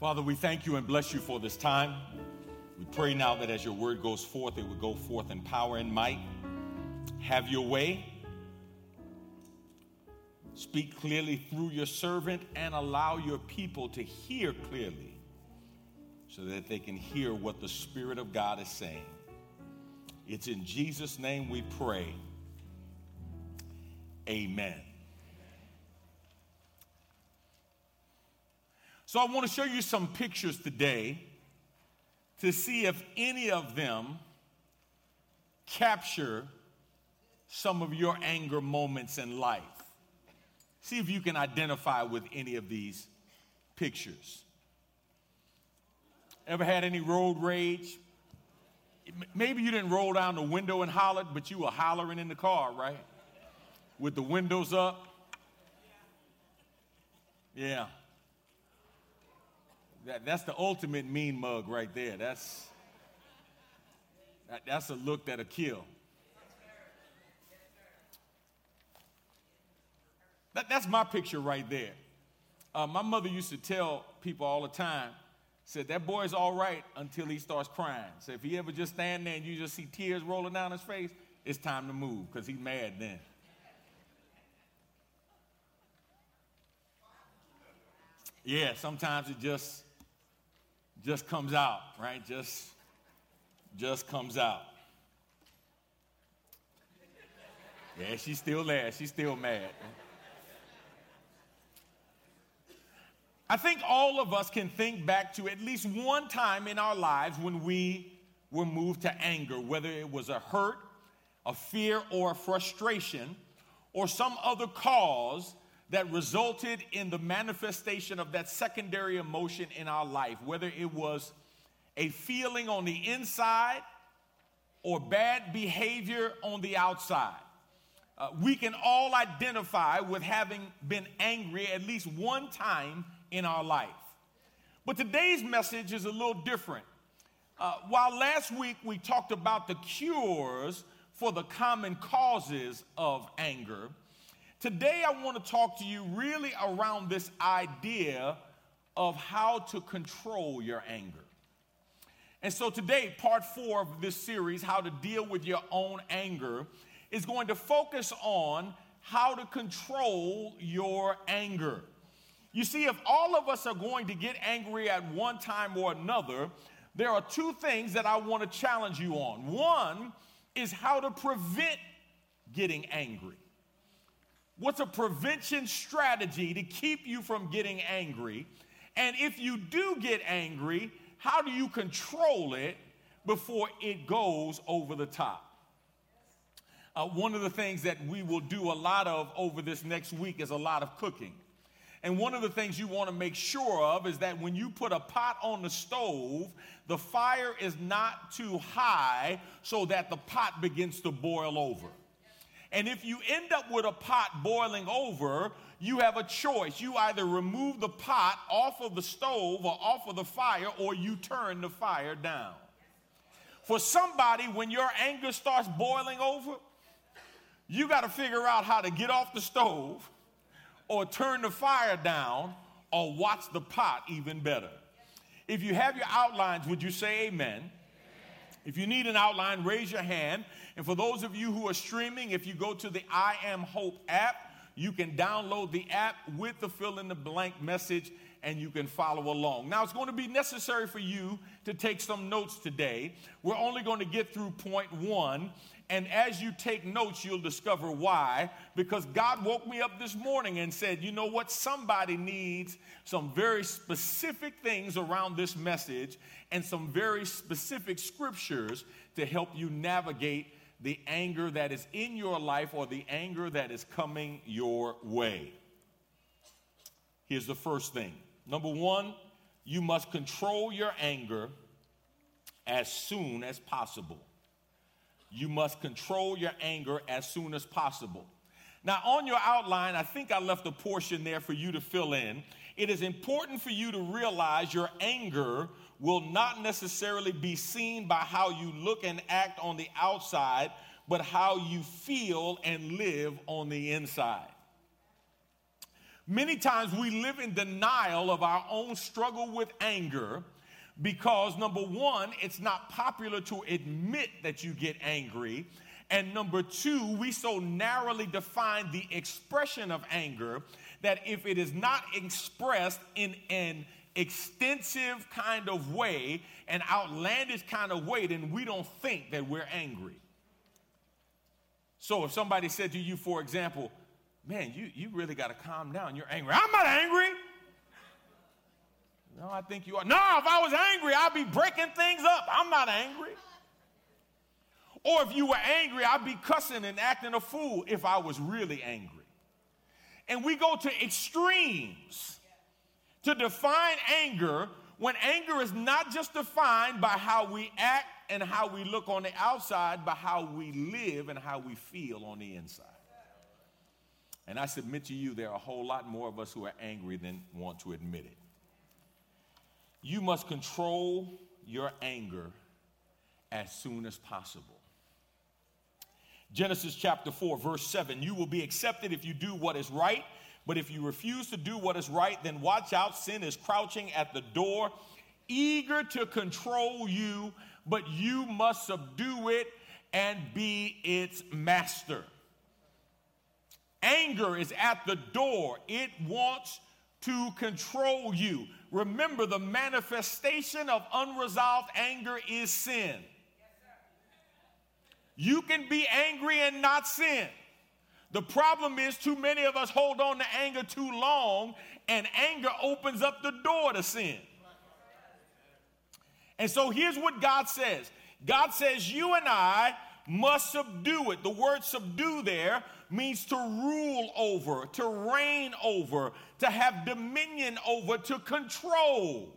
Father, we thank you and bless you for this time. We pray now that as your word goes forth, it would go forth in power and might. Have your way. Speak clearly through your servant and allow your people to hear clearly so that they can hear what the Spirit of God is saying. It's in Jesus' name we pray. Amen. So I want to show you some pictures today to see if any of them capture some of your anger moments in life. See if you can identify with any of these pictures. Ever had any road rage? Maybe you didn't roll down the window and holler, but you were hollering in the car, right? With the windows up. Yeah. That, that's the ultimate mean mug right there. That's, that, that's a look that'll kill. That, that's my picture right there. Uh, my mother used to tell people all the time, said that boy's all right until he starts crying. So if he ever just stand there and you just see tears rolling down his face, it's time to move because he's mad then. Yeah, sometimes it just just comes out, right? Just just comes out. Yeah, she's still there. She's still mad. I think all of us can think back to at least one time in our lives when we were moved to anger, whether it was a hurt, a fear, or a frustration, or some other cause that resulted in the manifestation of that secondary emotion in our life, whether it was a feeling on the inside or bad behavior on the outside. Uh, we can all identify with having been angry at least one time in our life. But today's message is a little different. Uh, while last week we talked about the cures for the common causes of anger, today I want to talk to you really around this idea of how to control your anger. And so today, part four of this series, How to Deal with Your Own Anger, is going to focus on how to control your anger. You see, if all of us are going to get angry at one time or another, there are two things that I want to challenge you on. One is how to prevent getting angry. What's a prevention strategy to keep you from getting angry? And if you do get angry, how do you control it before it goes over the top? Uh, one of the things that we will do a lot of over this next week is a lot of cooking. And one of the things you want to make sure of is that when you put a pot on the stove, the fire is not too high so that the pot begins to boil over. And if you end up with a pot boiling over, you have a choice. You either remove the pot off of the stove or off of the fire, or you turn the fire down. For somebody, when your anger starts boiling over, you got to figure out how to get off the stove or turn the fire down or watch the pot even better. If you have your outlines, would you say amen? If you need an outline, raise your hand. And for those of you who are streaming, if you go to the I Am Hope app, you can download the app with the fill in the blank message and you can follow along. Now, it's going to be necessary for you to take some notes today. We're only going to get through point one, and as you take notes, you'll discover why. Because God woke me up this morning and said, you know what? Somebody needs some very specific things around this message and some very specific scriptures to help you navigate the anger that is in your life or the anger that is coming your way. Here's the first thing number one, you must control your anger as soon as possible you must control your anger as soon as possible. Now, on your outline, I think I left a portion there for you to fill in. It is important for you to realize your anger will not necessarily be seen by how you look and act on the outside, but how you feel and live on the inside. Many times we live in denial of our own struggle with anger because number one, it's not popular to admit that you get angry. And number two, we so narrowly define the expression of anger that if it is not expressed in an extensive kind of way, an outlandish kind of way, then we don't think that we're angry. So if somebody said to you, for example, man, you, you really got to calm down, you're angry. I'm not angry. No, I think you are. No, if I was angry, I'd be breaking things up. I'm not angry. Or if you were angry, I'd be cussing and acting a fool if I was really angry. And we go to extremes to define anger when anger is not just defined by how we act and how we look on the outside, but how we live and how we feel on the inside. And I submit to you, there are a whole lot more of us who are angry than want to admit it. You must control your anger as soon as possible. Genesis chapter 4, verse 7 You will be accepted if you do what is right, but if you refuse to do what is right, then watch out. Sin is crouching at the door, eager to control you, but you must subdue it and be its master. Anger is at the door, it wants to control you. Remember, the manifestation of unresolved anger is sin. You can be angry and not sin. The problem is, too many of us hold on to anger too long, and anger opens up the door to sin. And so here's what God says God says, You and I must subdue it. The word subdue there means to rule over, to reign over, to have dominion over, to control.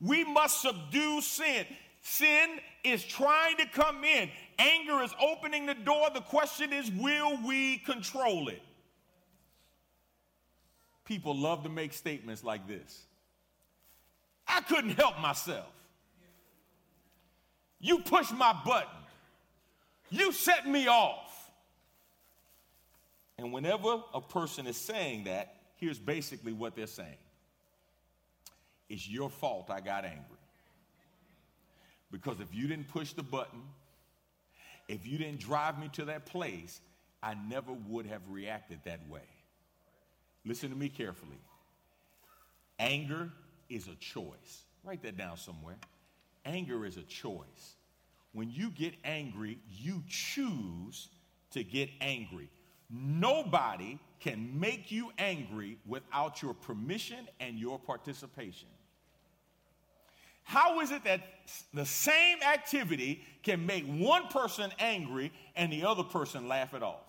We must subdue sin. Sin is trying to come in. Anger is opening the door. The question is, will we control it? People love to make statements like this I couldn't help myself. You pushed my button. You set me off. And whenever a person is saying that, here's basically what they're saying It's your fault I got angry. Because if you didn't push the button, if you didn't drive me to that place, I never would have reacted that way. Listen to me carefully. Anger is a choice. Write that down somewhere. Anger is a choice. When you get angry, you choose to get angry. Nobody can make you angry without your permission and your participation. How is it that the same activity can make one person angry and the other person laugh it off?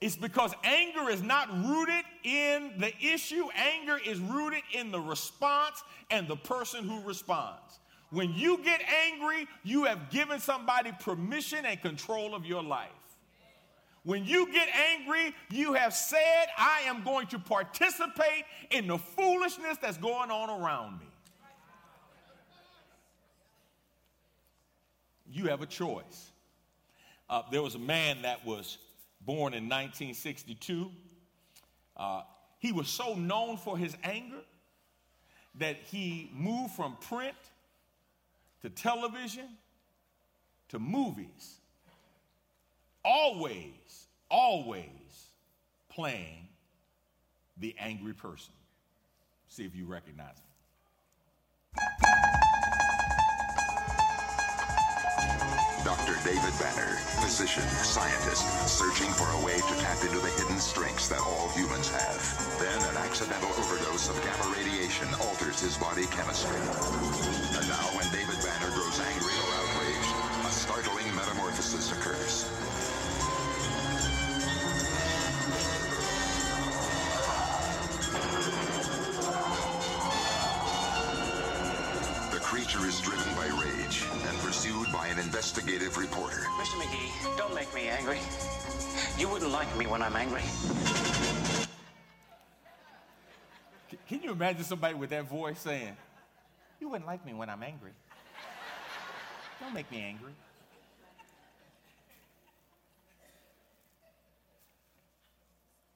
It's because anger is not rooted in the issue, anger is rooted in the response and the person who responds. When you get angry, you have given somebody permission and control of your life. When you get angry, you have said, I am going to participate in the foolishness that's going on around me. You have a choice. Uh, there was a man that was born in 1962. Uh, he was so known for his anger that he moved from print to television to movies always, always playing the angry person. See if you recognize him. Dr. David Banner, physician, scientist, searching for a way to tap into the hidden strengths that all humans have. Then an accidental overdose of gamma radiation alters his body chemistry. And now when David Banner grows angry or outraged, a startling metamorphosis occurs. By an investigative reporter. Mr. McGee, don't make me angry. You wouldn't like me when I'm angry. Can you imagine somebody with that voice saying, You wouldn't like me when I'm angry? Don't make me angry.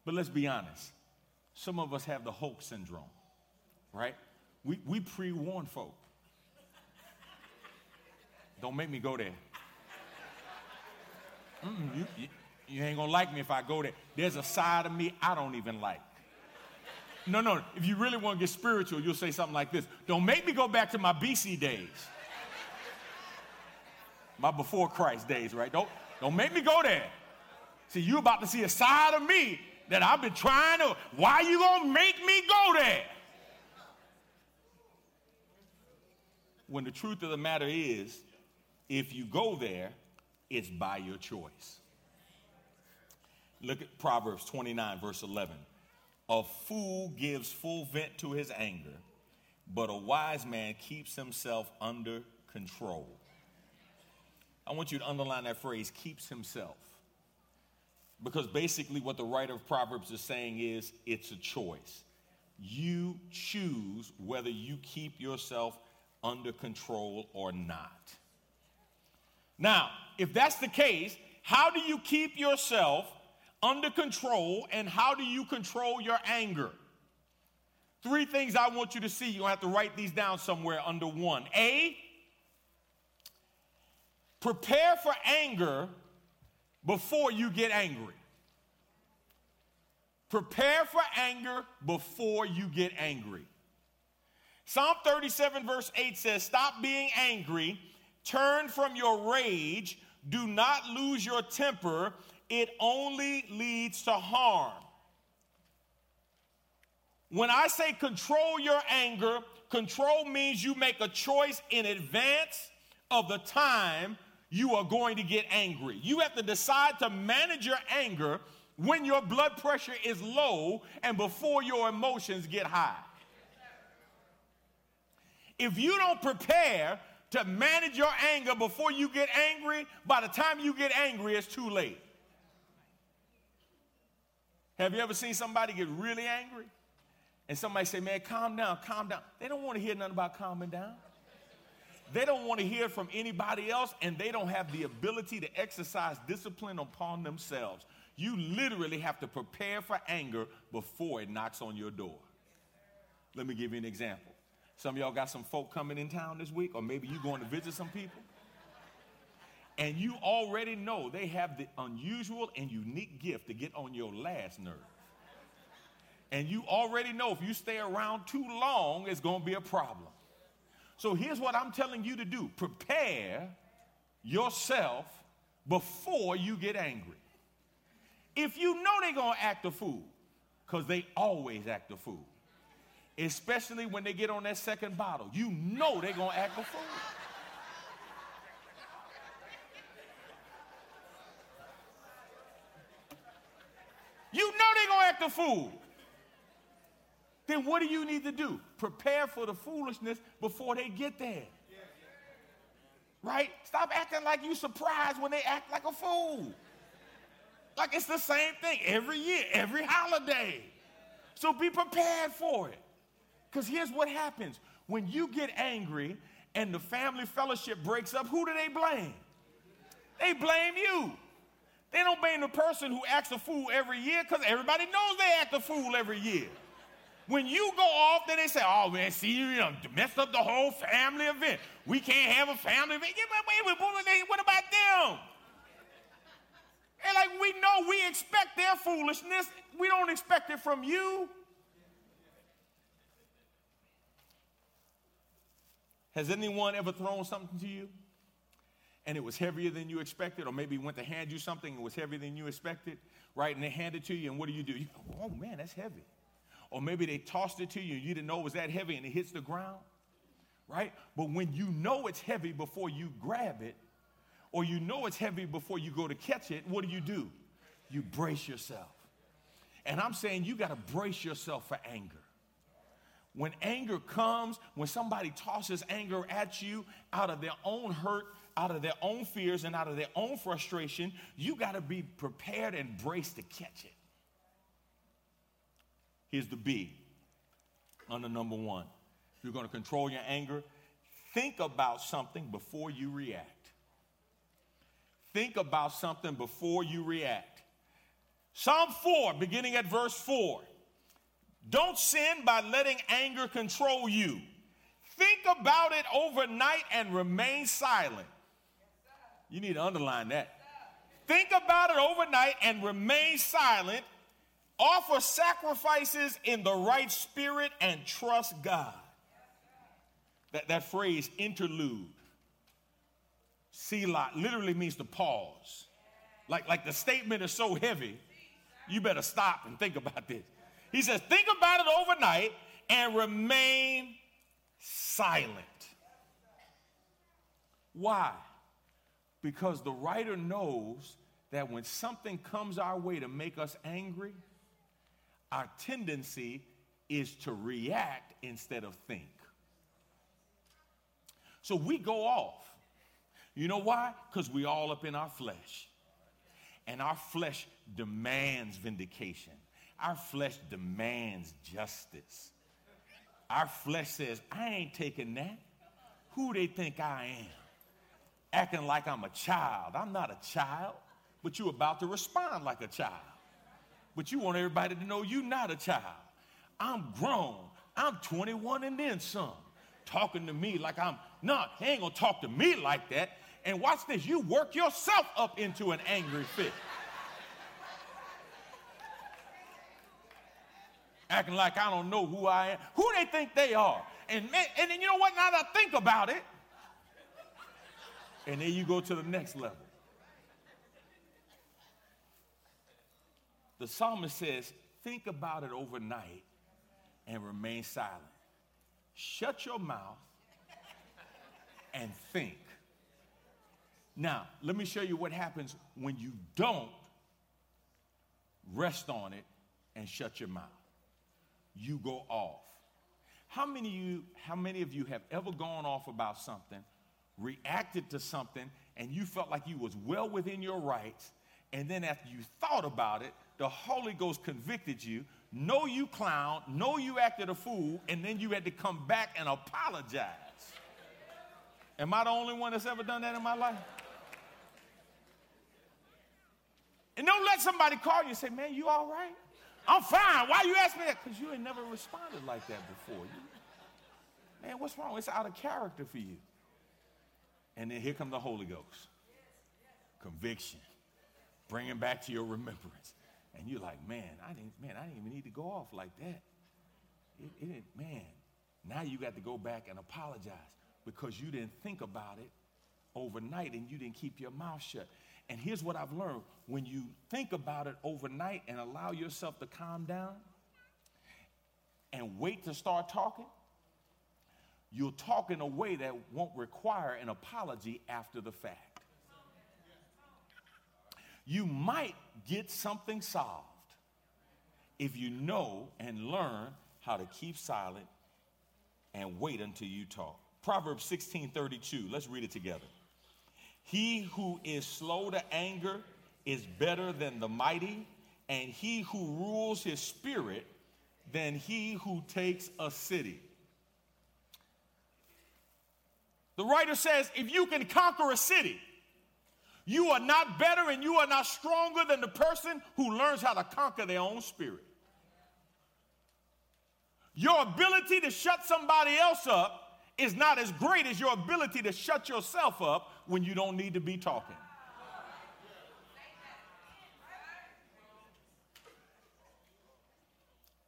But let's be honest. Some of us have the Hulk syndrome, right? We, we pre warn folk. Don't make me go there. You, you, you ain't gonna like me if I go there. There's a side of me I don't even like. No, no, if you really want to get spiritual, you'll say something like this Don't make me go back to my BC days. My before Christ days, right? Don't, don't make me go there. See, you about to see a side of me that I've been trying to. Why you gonna make me go there? When the truth of the matter is, if you go there, it's by your choice. Look at Proverbs 29, verse 11. A fool gives full vent to his anger, but a wise man keeps himself under control. I want you to underline that phrase, keeps himself. Because basically, what the writer of Proverbs is saying is it's a choice. You choose whether you keep yourself under control or not. Now, if that's the case, how do you keep yourself under control and how do you control your anger? Three things I want you to see. You'll have to write these down somewhere under one. A, prepare for anger before you get angry. Prepare for anger before you get angry. Psalm 37, verse 8 says, Stop being angry, turn from your rage, do not lose your temper, it only leads to harm. When I say control your anger, control means you make a choice in advance of the time you are going to get angry. You have to decide to manage your anger when your blood pressure is low and before your emotions get high. If you don't prepare to manage your anger before you get angry, by the time you get angry, it's too late. Have you ever seen somebody get really angry? And somebody say, man, calm down, calm down. They don't want to hear nothing about calming down. They don't want to hear from anybody else, and they don't have the ability to exercise discipline upon themselves. You literally have to prepare for anger before it knocks on your door. Let me give you an example. Some of y'all got some folk coming in town this week, or maybe you're going to visit some people. And you already know they have the unusual and unique gift to get on your last nerve. And you already know if you stay around too long, it's going to be a problem. So here's what I'm telling you to do prepare yourself before you get angry. If you know they're going to act a fool, because they always act a fool especially when they get on that second bottle. You know they're going to act a fool. You know they're going to act a fool. Then what do you need to do? Prepare for the foolishness before they get there. Right? Stop acting like you're surprised when they act like a fool. Like it's the same thing every year, every holiday. So be prepared for it. Because here's what happens when you get angry and the family fellowship breaks up, who do they blame? They blame you. They don't blame the person who acts a fool every year because everybody knows they act a fool every year. When you go off, then they say, oh man, see, you messed up the whole family event. We can't have a family event. Yeah, wait, what about them? And like we know we expect their foolishness. We don't expect it from you. Has anyone ever thrown something to you and it was heavier than you expected, or maybe went to hand you something and it was heavier than you expected, right? And they hand it to you, and what do you do? You go, oh man, that's heavy. Or maybe they tossed it to you and you didn't know it was that heavy and it hits the ground, right? But when you know it's heavy before you grab it, or you know it's heavy before you go to catch it, what do you do? You brace yourself. And I'm saying you got to brace yourself for anger. When anger comes, when somebody tosses anger at you out of their own hurt, out of their own fears, and out of their own frustration, you got to be prepared and braced to catch it. Here's the B under number one. You're going to control your anger, think about something before you react. Think about something before you react. Psalm 4, beginning at verse 4. Don't sin by letting anger control you. Think about it overnight and remain silent. You need to underline that. Think about it overnight and remain silent. Offer sacrifices in the right spirit and trust God. That, that phrase, interlude, Selah, literally means to pause. Like, like the statement is so heavy, you better stop and think about this. He says, think about it overnight and remain silent. Why? Because the writer knows that when something comes our way to make us angry, our tendency is to react instead of think. So we go off. You know why? Because we all up in our flesh. And our flesh demands vindication. Our flesh demands justice. Our flesh says, I ain't taking that. Who they think I am? Acting like I'm a child. I'm not a child, but you're about to respond like a child. But you want everybody to know you're not a child. I'm grown. I'm 21 and then some. Talking to me like I'm not. He ain't gonna talk to me like that. And watch this, you work yourself up into an angry fit. Acting like I don't know who I am. Who they think they are? And, and then you know what? Now that I think about it, and then you go to the next level. The psalmist says, think about it overnight and remain silent. Shut your mouth and think. Now, let me show you what happens when you don't rest on it and shut your mouth you go off. How many of you, how many of you have ever gone off about something, reacted to something, and you felt like you was well within your rights, and then after you thought about it, the Holy Ghost convicted you, know you clown, know you acted a fool, and then you had to come back and apologize. Am I the only one that's ever done that in my life? And don't let somebody call you and say, man, you all right? I'm fine. Why you ask me that? Because you ain't never responded like that before. You, man, what's wrong? It's out of character for you. And then here come the Holy Ghost. Conviction. Bringing back to your remembrance. And you're like, man, I didn't, man, I didn't even need to go off like that. It, it, man, now you got to go back and apologize because you didn't think about it overnight and you didn't keep your mouth shut. And here's what I've learned when you think about it overnight and allow yourself to calm down and wait to start talking, you'll talk in a way that won't require an apology after the fact. You might get something solved if you know and learn how to keep silent and wait until you talk. Proverbs 16:32. Let's read it together. He who is slow to anger is better than the mighty, and he who rules his spirit than he who takes a city. The writer says if you can conquer a city, you are not better and you are not stronger than the person who learns how to conquer their own spirit. Your ability to shut somebody else up is not as great as your ability to shut yourself up when you don't need to be talking.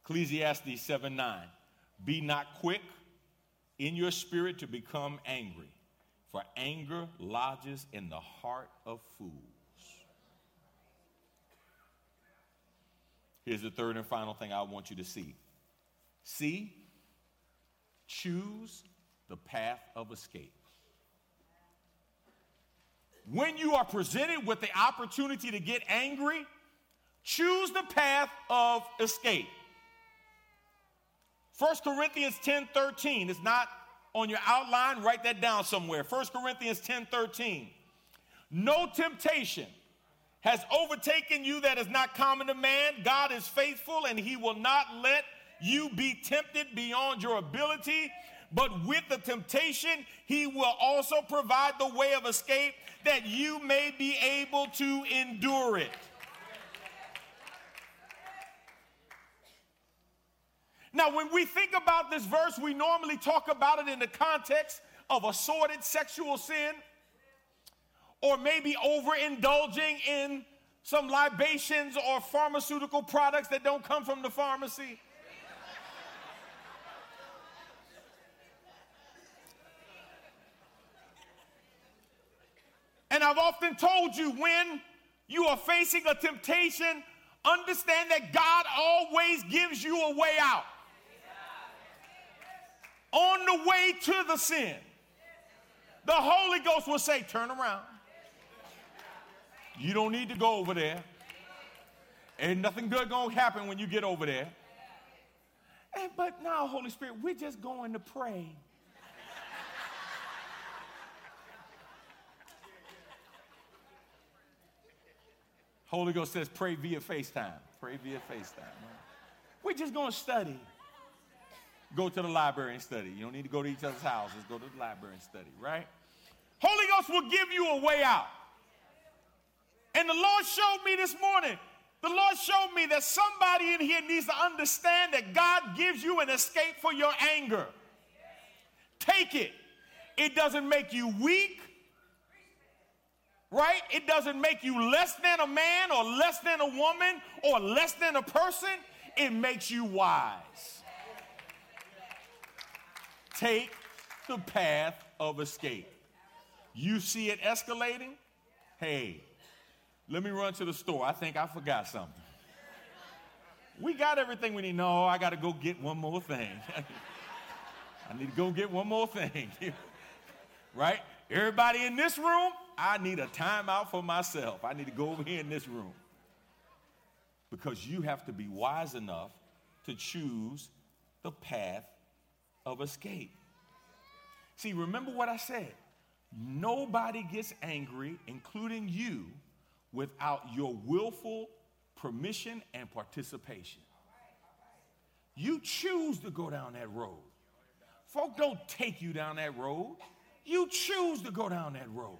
Ecclesiastes 7 9. Be not quick in your spirit to become angry, for anger lodges in the heart of fools. Here's the third and final thing I want you to see. See, choose the path of escape. When you are presented with the opportunity to get angry, choose the path of escape. 1 Corinthians 10 13 is not on your outline, write that down somewhere. 1 Corinthians 10 13. No temptation has overtaken you that is not common to man. God is faithful and he will not let you be tempted beyond your ability. But with the temptation, he will also provide the way of escape that you may be able to endure it. Now, when we think about this verse, we normally talk about it in the context of assorted sexual sin or maybe overindulging in some libations or pharmaceutical products that don't come from the pharmacy And I've often told you when you are facing a temptation, understand that God always gives you a way out. On the way to the sin, the Holy Ghost will say, Turn around. You don't need to go over there. Ain't nothing good gonna happen when you get over there. And, but now, Holy Spirit, we're just going to pray. Holy Ghost says, pray via FaceTime. Pray via FaceTime. We're just going to study. Go to the library and study. You don't need to go to each other's houses. Go to the library and study, right? Holy Ghost will give you a way out. And the Lord showed me this morning, the Lord showed me that somebody in here needs to understand that God gives you an escape for your anger. Take it. It doesn't make you weak right? It doesn't make you less than a man or less than a woman or less than a person. It makes you wise. Take the path of escape. You see it escalating? Hey, let me run to the store. I think I forgot something. We got everything we need. No, I got to go get one more thing. I need to go get one more thing. right? Everybody in this room, I need a timeout for myself. I need to go over here in this room. Because you have to be wise enough to choose the path of escape. See, remember what I said. Nobody gets angry, including you, without your willful permission and participation. You choose to go down that road. Folk don't take you down that road. You choose to go down that road.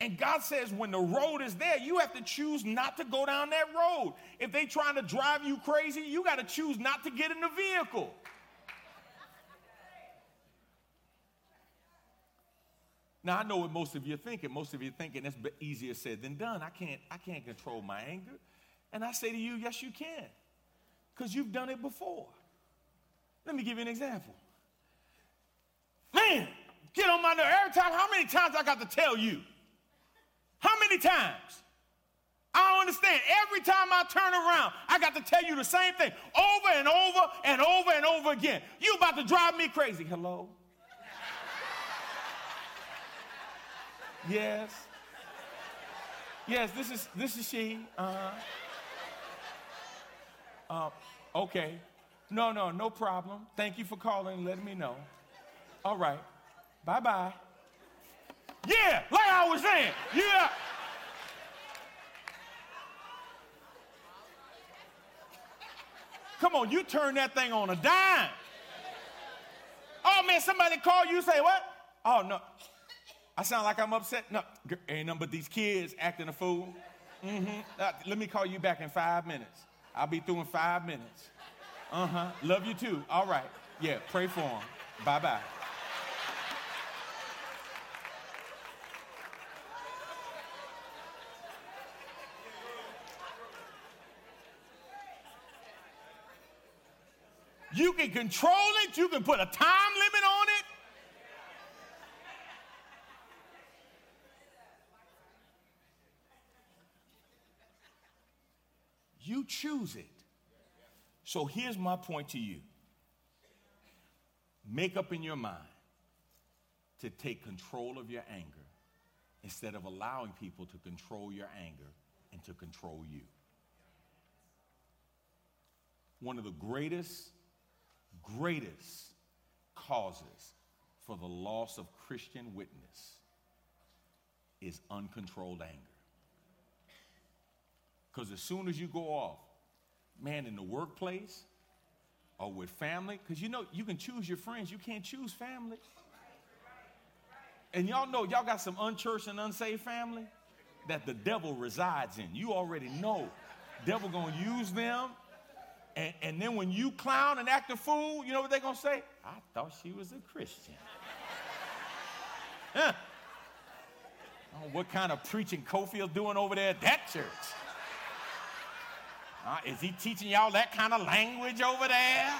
And God says, when the road is there, you have to choose not to go down that road. If they trying to drive you crazy, you got to choose not to get in the vehicle. Now I know what most of you are thinking. Most of you are thinking it's easier said than done. I can't, I can't control my anger. And I say to you, yes, you can. Because you've done it before. Let me give you an example. Man, get on my nerve every time. How many times I got to tell you? How many times? I don't understand. Every time I turn around, I got to tell you the same thing over and over and over and over again. You about to drive me crazy. Hello? yes. Yes, this is this is she. Uh-huh. Uh, okay. No, no, no problem. Thank you for calling and letting me know. All right. Bye bye. Yeah, like I was saying. Yeah. Come on, you turn that thing on a dime. Oh man, somebody call you, say what? Oh no. I sound like I'm upset. No, ain't nothing but these kids acting a fool. Mm-hmm. Uh, let me call you back in five minutes. I'll be through in five minutes. Uh-huh. Love you too. All right. Yeah, pray for them. Bye-bye. You can control it, you can put a time limit on it. You choose it. So here's my point to you make up in your mind to take control of your anger instead of allowing people to control your anger and to control you. One of the greatest greatest causes for the loss of Christian witness is uncontrolled anger. Because as soon as you go off, man, in the workplace or with family, because you know you can choose your friends, you can't choose family. And y'all know y'all got some unchurched and unsaved family that the devil resides in. You already know. Devil gonna use them And, and then when you clown and act a fool, you know what they're going to say? I thought she was a Christian. huh. Oh, what kind of preaching Cofield doing over there at that church? Uh, is he teaching y'all that kind of language over there?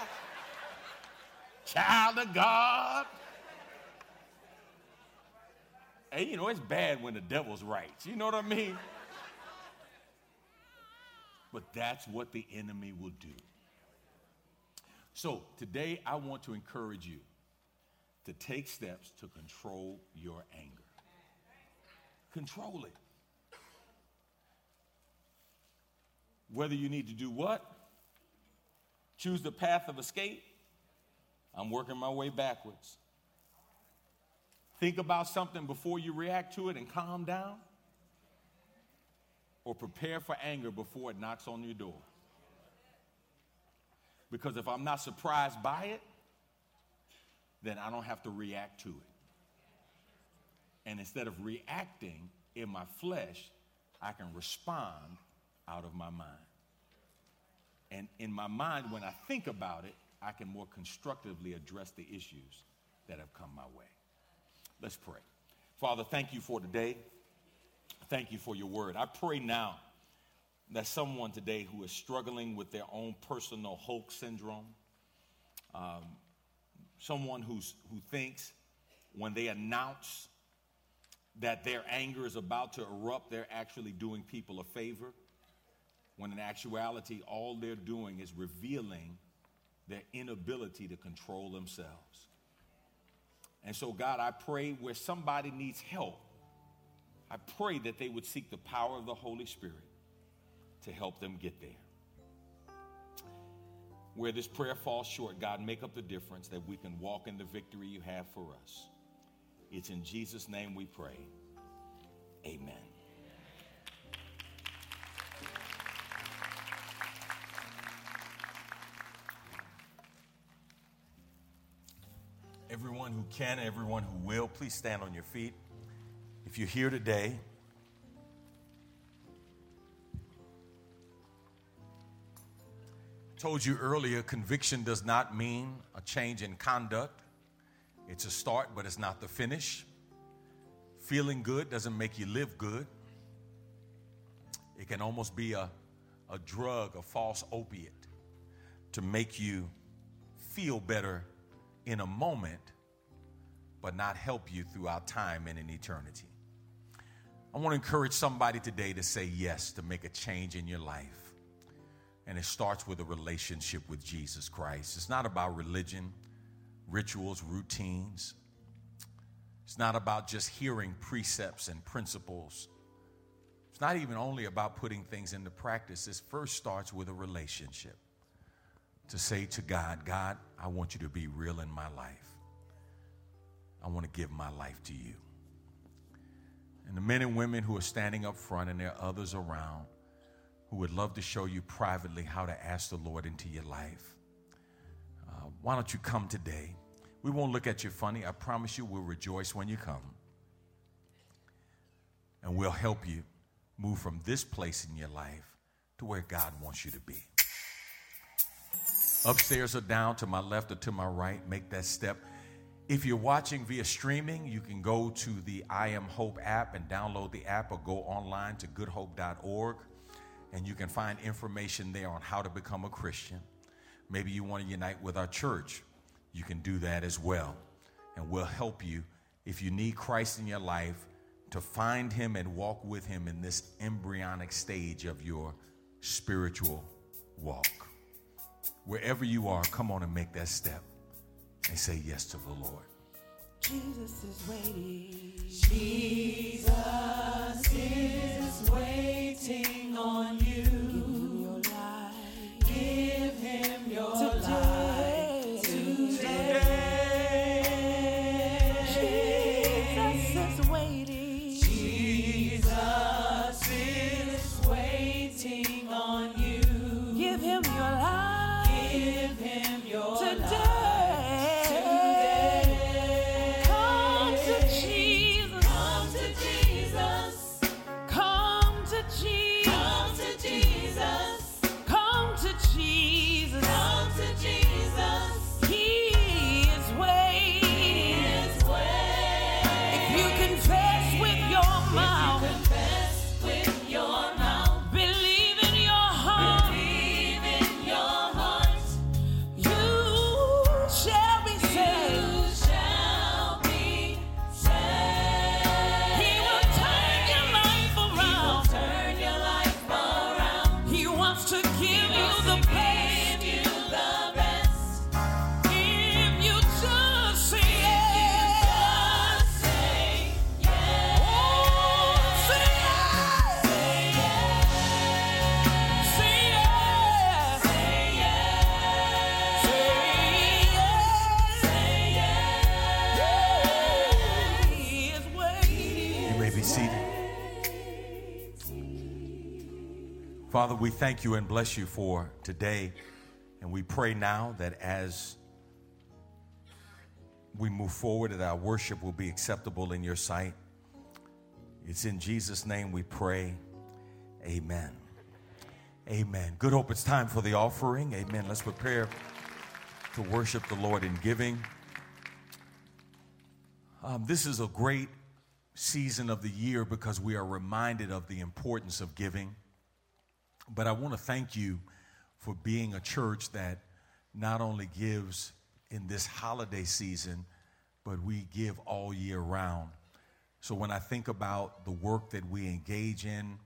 Child of God. Hey, you know, it's bad when the devil's right. You know what I mean? But that's what the enemy will do. So today, I want to encourage you to take steps to control your anger. Control it. Whether you need to do what? Choose the path of escape. I'm working my way backwards. Think about something before you react to it and calm down. Or prepare for anger before it knocks on your door. Because if I'm not surprised by it, then I don't have to react to it. And instead of reacting in my flesh, I can respond out of my mind. And in my mind, when I think about it, I can more constructively address the issues that have come my way. Let's pray. Father, thank you for today. Thank you for your word. I pray now that someone today who is struggling with their own personal Hulk syndrome, um, someone who's, who thinks when they announce that their anger is about to erupt, they're actually doing people a favor, when in actuality, all they're doing is revealing their inability to control themselves. And so, God, I pray where somebody needs help, I pray that they would seek the power of the Holy Spirit to help them get there. Where this prayer falls short, God, make up the difference that we can walk in the victory you have for us. It's in Jesus' name we pray. Amen. Everyone who can, everyone who will, please stand on your feet. If you're here today, told you earlier, conviction does not mean a change in conduct. It's a start, but it's not the finish. Feeling good doesn't make you live good. It can almost be a, a drug, a false opiate, to make you feel better in a moment, but not help you throughout time and in eternity. I want to encourage somebody today to say yes to make a change in your life. And it starts with a relationship with Jesus Christ. It's not about religion, rituals, routines. It's not about just hearing precepts and principles. It's not even only about putting things into practice. It first starts with a relationship. To say to God, God, I want you to be real in my life. I want to give my life to you. And the men and women who are standing up front, and there are others around would love to show you privately how to ask the Lord into your life. Uh, why don't you come today? We won't look at you funny. I promise you we'll rejoice when you come. And we'll help you move from this place in your life to where God wants you to be. Upstairs or down, to my left or to my right, make that step. If you're watching via streaming, you can go to the I Am Hope app and download the app or go online to goodhope.org and you can find information there on how to become a Christian. Maybe you want to unite with our church. You can do that as well. And we'll help you if you need Christ in your life to find Him and walk with Him in this embryonic stage of your spiritual walk. Wherever you are, come on and make that step and say yes to the Lord. Jesus is waiting. Jesus is waiting on you. Give him your life Give him your today. Father, we thank you and bless you for today. And we pray now that as we move forward, that our worship will be acceptable in your sight. It's in Jesus' name we pray. Amen. Amen. Good hope it's time for the offering. Amen. Let's prepare to worship the Lord in giving. Um, this is a great season of the year because we are reminded of the importance of giving. But I want to thank you for being a church that not only gives in this holiday season, but we give all year round. So when I think about the work that we engage in,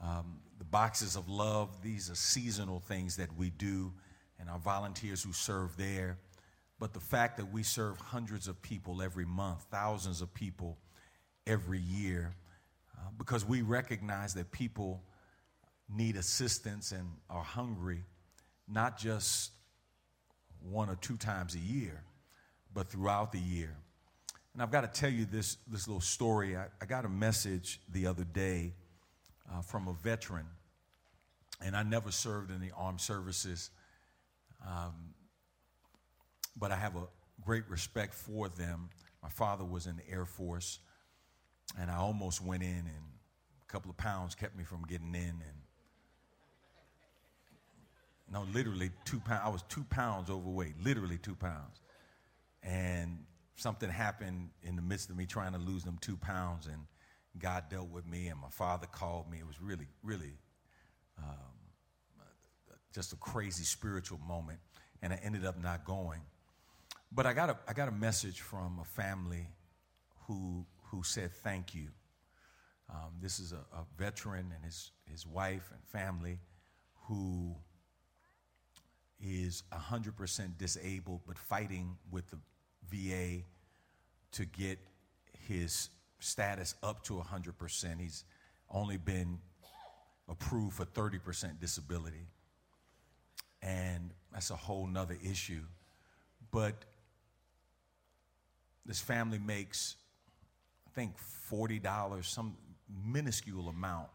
um, the boxes of love, these are seasonal things that we do, and our volunteers who serve there. But the fact that we serve hundreds of people every month, thousands of people every year, uh, because we recognize that people need assistance and are hungry, not just one or two times a year, but throughout the year. And I've got to tell you this, this little story. I, I got a message the other day uh, from a veteran, and I never served in the armed services, um, but I have a great respect for them. My father was in the Air Force, and I almost went in, and a couple of pounds kept me from getting in, and no, literally two pounds. I was two pounds overweight, literally two pounds. And something happened in the midst of me trying to lose them two pounds, and God dealt with me, and my father called me. It was really, really um, just a crazy spiritual moment, and I ended up not going. But I got a, I got a message from a family who, who said thank you. Um, this is a, a veteran and his, his wife and family who is 100% disabled but fighting with the VA to get his status up to 100%. He's only been approved for 30% disability. And that's a whole nother issue. But this family makes, I think, $40, some minuscule amount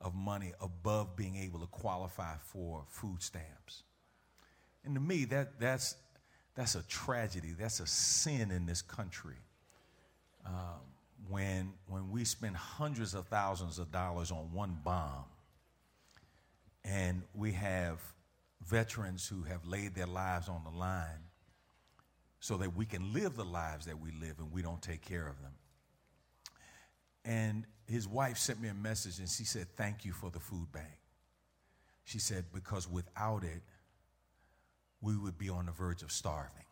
of money above being able to qualify for food stamps. And to me, that, that's, that's a tragedy. That's a sin in this country. Um, when, when we spend hundreds of thousands of dollars on one bomb, and we have veterans who have laid their lives on the line so that we can live the lives that we live and we don't take care of them. And his wife sent me a message and she said, Thank you for the food bank. She said, Because without it, we would be on the verge of starving.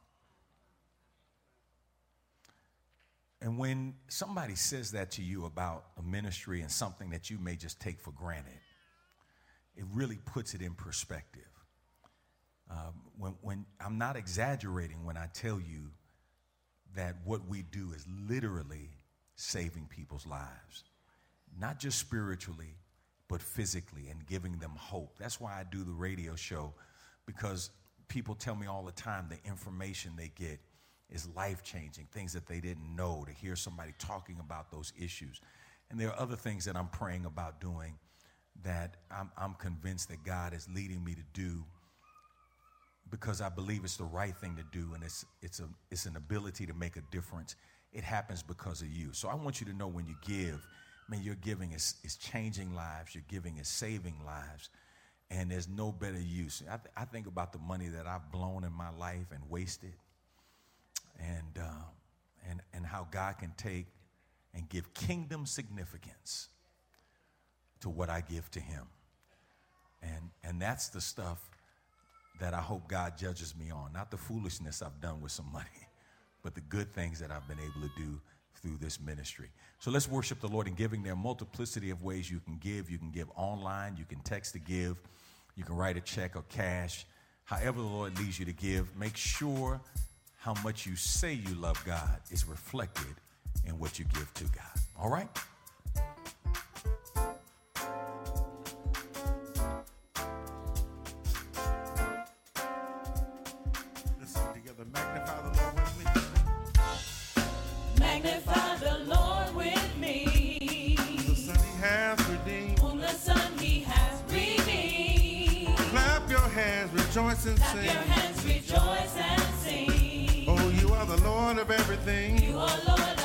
And when somebody says that to you about a ministry and something that you may just take for granted, it really puts it in perspective. Um, when, when I'm not exaggerating when I tell you that what we do is literally saving people's lives, not just spiritually, but physically and giving them hope. That's why I do the radio show because people tell me all the time the information they get is life changing, things that they didn't know, to hear somebody talking about those issues. And there are other things that I'm praying about doing that I'm, I'm convinced that God is leading me to do because I believe it's the right thing to do and it's, it's, a, it's an ability to make a difference. It happens because of you. So I want you to know when you give, man, your giving is, is changing lives, your giving is saving lives and there's no better use. I, th- I, think about the money that I've blown in my life and wasted, and, uh, and, and how God can take and give kingdom significance to what I give to Him. And, and that's the stuff that I hope God judges me on. Not the foolishness I've done with some money, but the good things that I've been able to do through this ministry. So let's worship the Lord in giving. There are multiplicity of ways you can give. You can give online, you can text to give. You can write a check or cash, however the Lord leads you to give. Make sure how much you say you love God is reflected in what you give to God. All right? Rejoice and Clap sing. your hands, rejoice and sing. Oh, you are the Lord of everything. You are Lord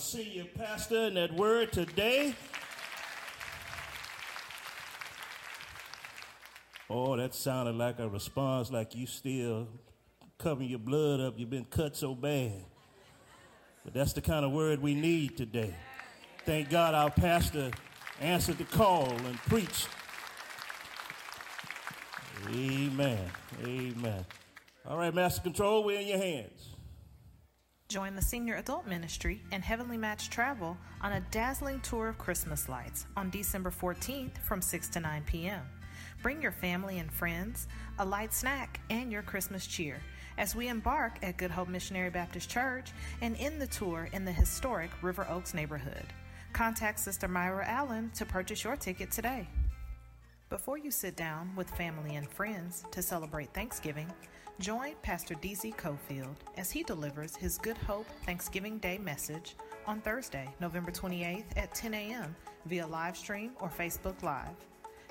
senior pastor and that word today. Oh, that sounded like a response like you still covering your blood up. You've been cut so bad. But that's the kind of word we need today. Thank God our pastor answered the call and preached. Amen. Amen. All right, Master Control, we're in your hands. Join the Senior Adult Ministry and Heavenly Match Travel on a dazzling tour of Christmas lights on December 14th from 6 to 9 p.m. Bring your family and friends, a light snack, and your Christmas cheer as we embark at Good Hope Missionary Baptist Church and end the tour in the historic River Oaks neighborhood. Contact Sister Myra Allen to purchase your ticket today. Before you sit down with family and friends to celebrate Thanksgiving, join Pastor DZ Cofield as he delivers his Good Hope Thanksgiving Day message on Thursday, November 28th at 10 a.m. via live stream or Facebook Live.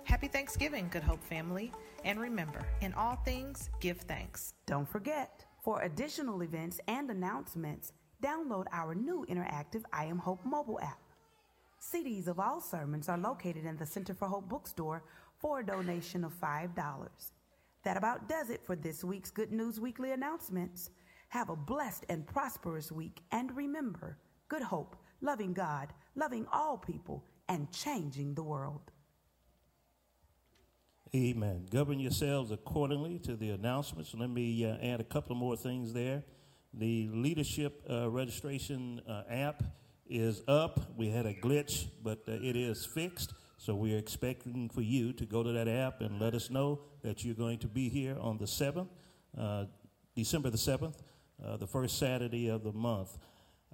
Happy Thanksgiving, Good Hope family, and remember, in all things, give thanks. Don't forget, for additional events and announcements, download our new interactive I Am Hope mobile app. CDs of all sermons are located in the Center for Hope bookstore for a donation of $5. That about does it for this week's Good News Weekly announcements. Have a blessed and prosperous week, and remember good hope, loving God, loving all people, and changing the world. Amen. Govern yourselves accordingly to the announcements. Let me uh, add a couple more things there. The leadership uh, registration uh, app is up. We had a glitch, but uh, it is fixed. So we're expecting for you to go to that app and let us know that you're going to be here on the 7th, uh, December the 7th, uh, the first Saturday of the month.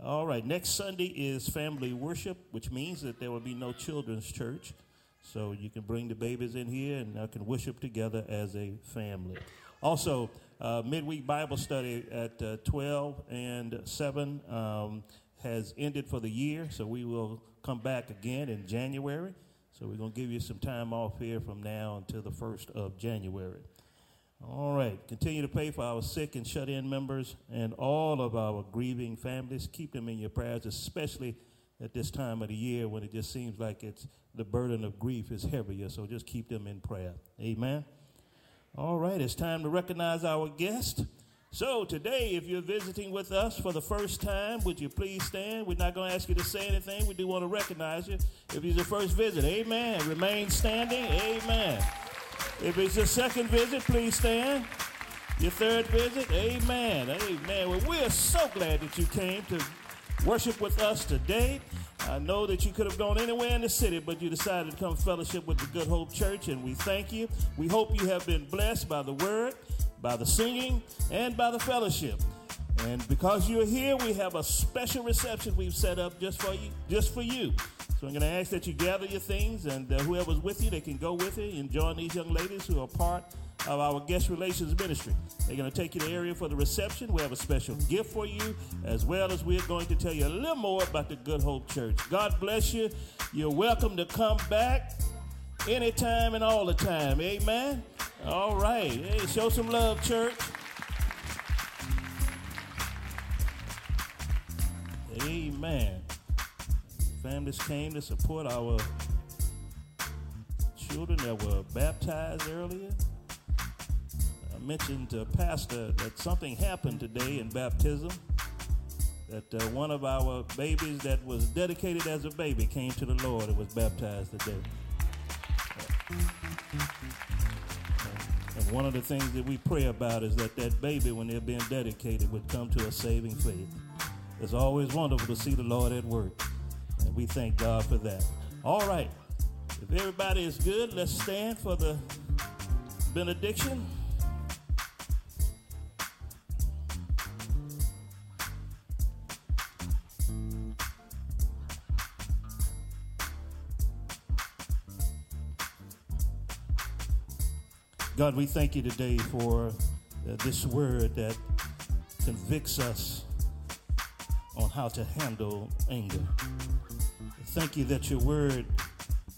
All right, next Sunday is family worship, which means that there will be no children's church. So you can bring the babies in here and I can worship together as a family. Also, uh, midweek Bible study at uh, 12 and 7 um, has ended for the year, so we will come back again in January. So we're going to give you some time off here from now until the 1st of January. All right. Continue to pray for our sick and shut in members and all of our grieving families. Keep them in your prayers, especially at this time of the year when it just seems like it's the burden of grief is heavier. So just keep them in prayer. Amen. All right. It's time to recognize our guest. So today, if you're visiting with us for the first time, would you please stand? We're not going to ask you to say anything. We do want to recognize you. If it's your first visit, amen. Remain standing, amen. If it's your second visit, please stand. Your third visit, amen. Amen. Well, we're so glad that you came to worship with us today. I know that you could have gone anywhere in the city, but you decided to come fellowship with the Good Hope Church, and we thank you. We hope you have been blessed by the word, by the singing, and by the fellowship. And because you're here, we have a special reception we've set up just for you. Just for you. So I'm going to ask that you gather your things, and uh, whoever's with you, they can go with you and join these young ladies who are part of our guest relations ministry. They're going to take you to the area for the reception. We have a special gift for you, as well as we're going to tell you a little more about the Good Hope Church. God bless you. You're welcome to come back anytime and all the time. Amen. All right. Hey, show some love, church. Amen. Families came to support our children that were baptized earlier. I mentioned to Pastor that something happened today in baptism. That uh, one of our babies that was dedicated as a baby came to the Lord and was baptized today. And one of the things that we pray about is that that baby, when they're being dedicated, would come to a saving faith. It's always wonderful to see the Lord at work. And we thank God for that. All right. If everybody is good, let's stand for the benediction. God, we thank you today for uh, this word that convicts us on how to handle anger. Thank you that your word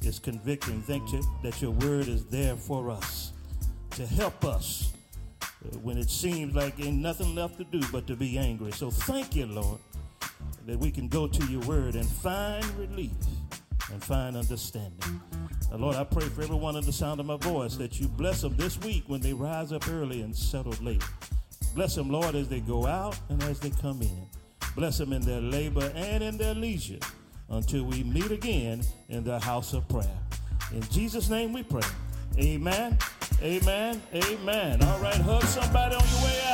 is convicting. Thank you that your word is there for us to help us uh, when it seems like ain't nothing left to do but to be angry. So thank you, Lord, that we can go to your word and find relief and find understanding. Now, Lord, I pray for everyone in the sound of my voice that you bless them this week when they rise up early and settle late. Bless them, Lord, as they go out and as they come in. Bless them in their labor and in their leisure until we meet again in the house of prayer. In Jesus' name we pray. Amen. Amen. Amen. All right, hug somebody on your way out.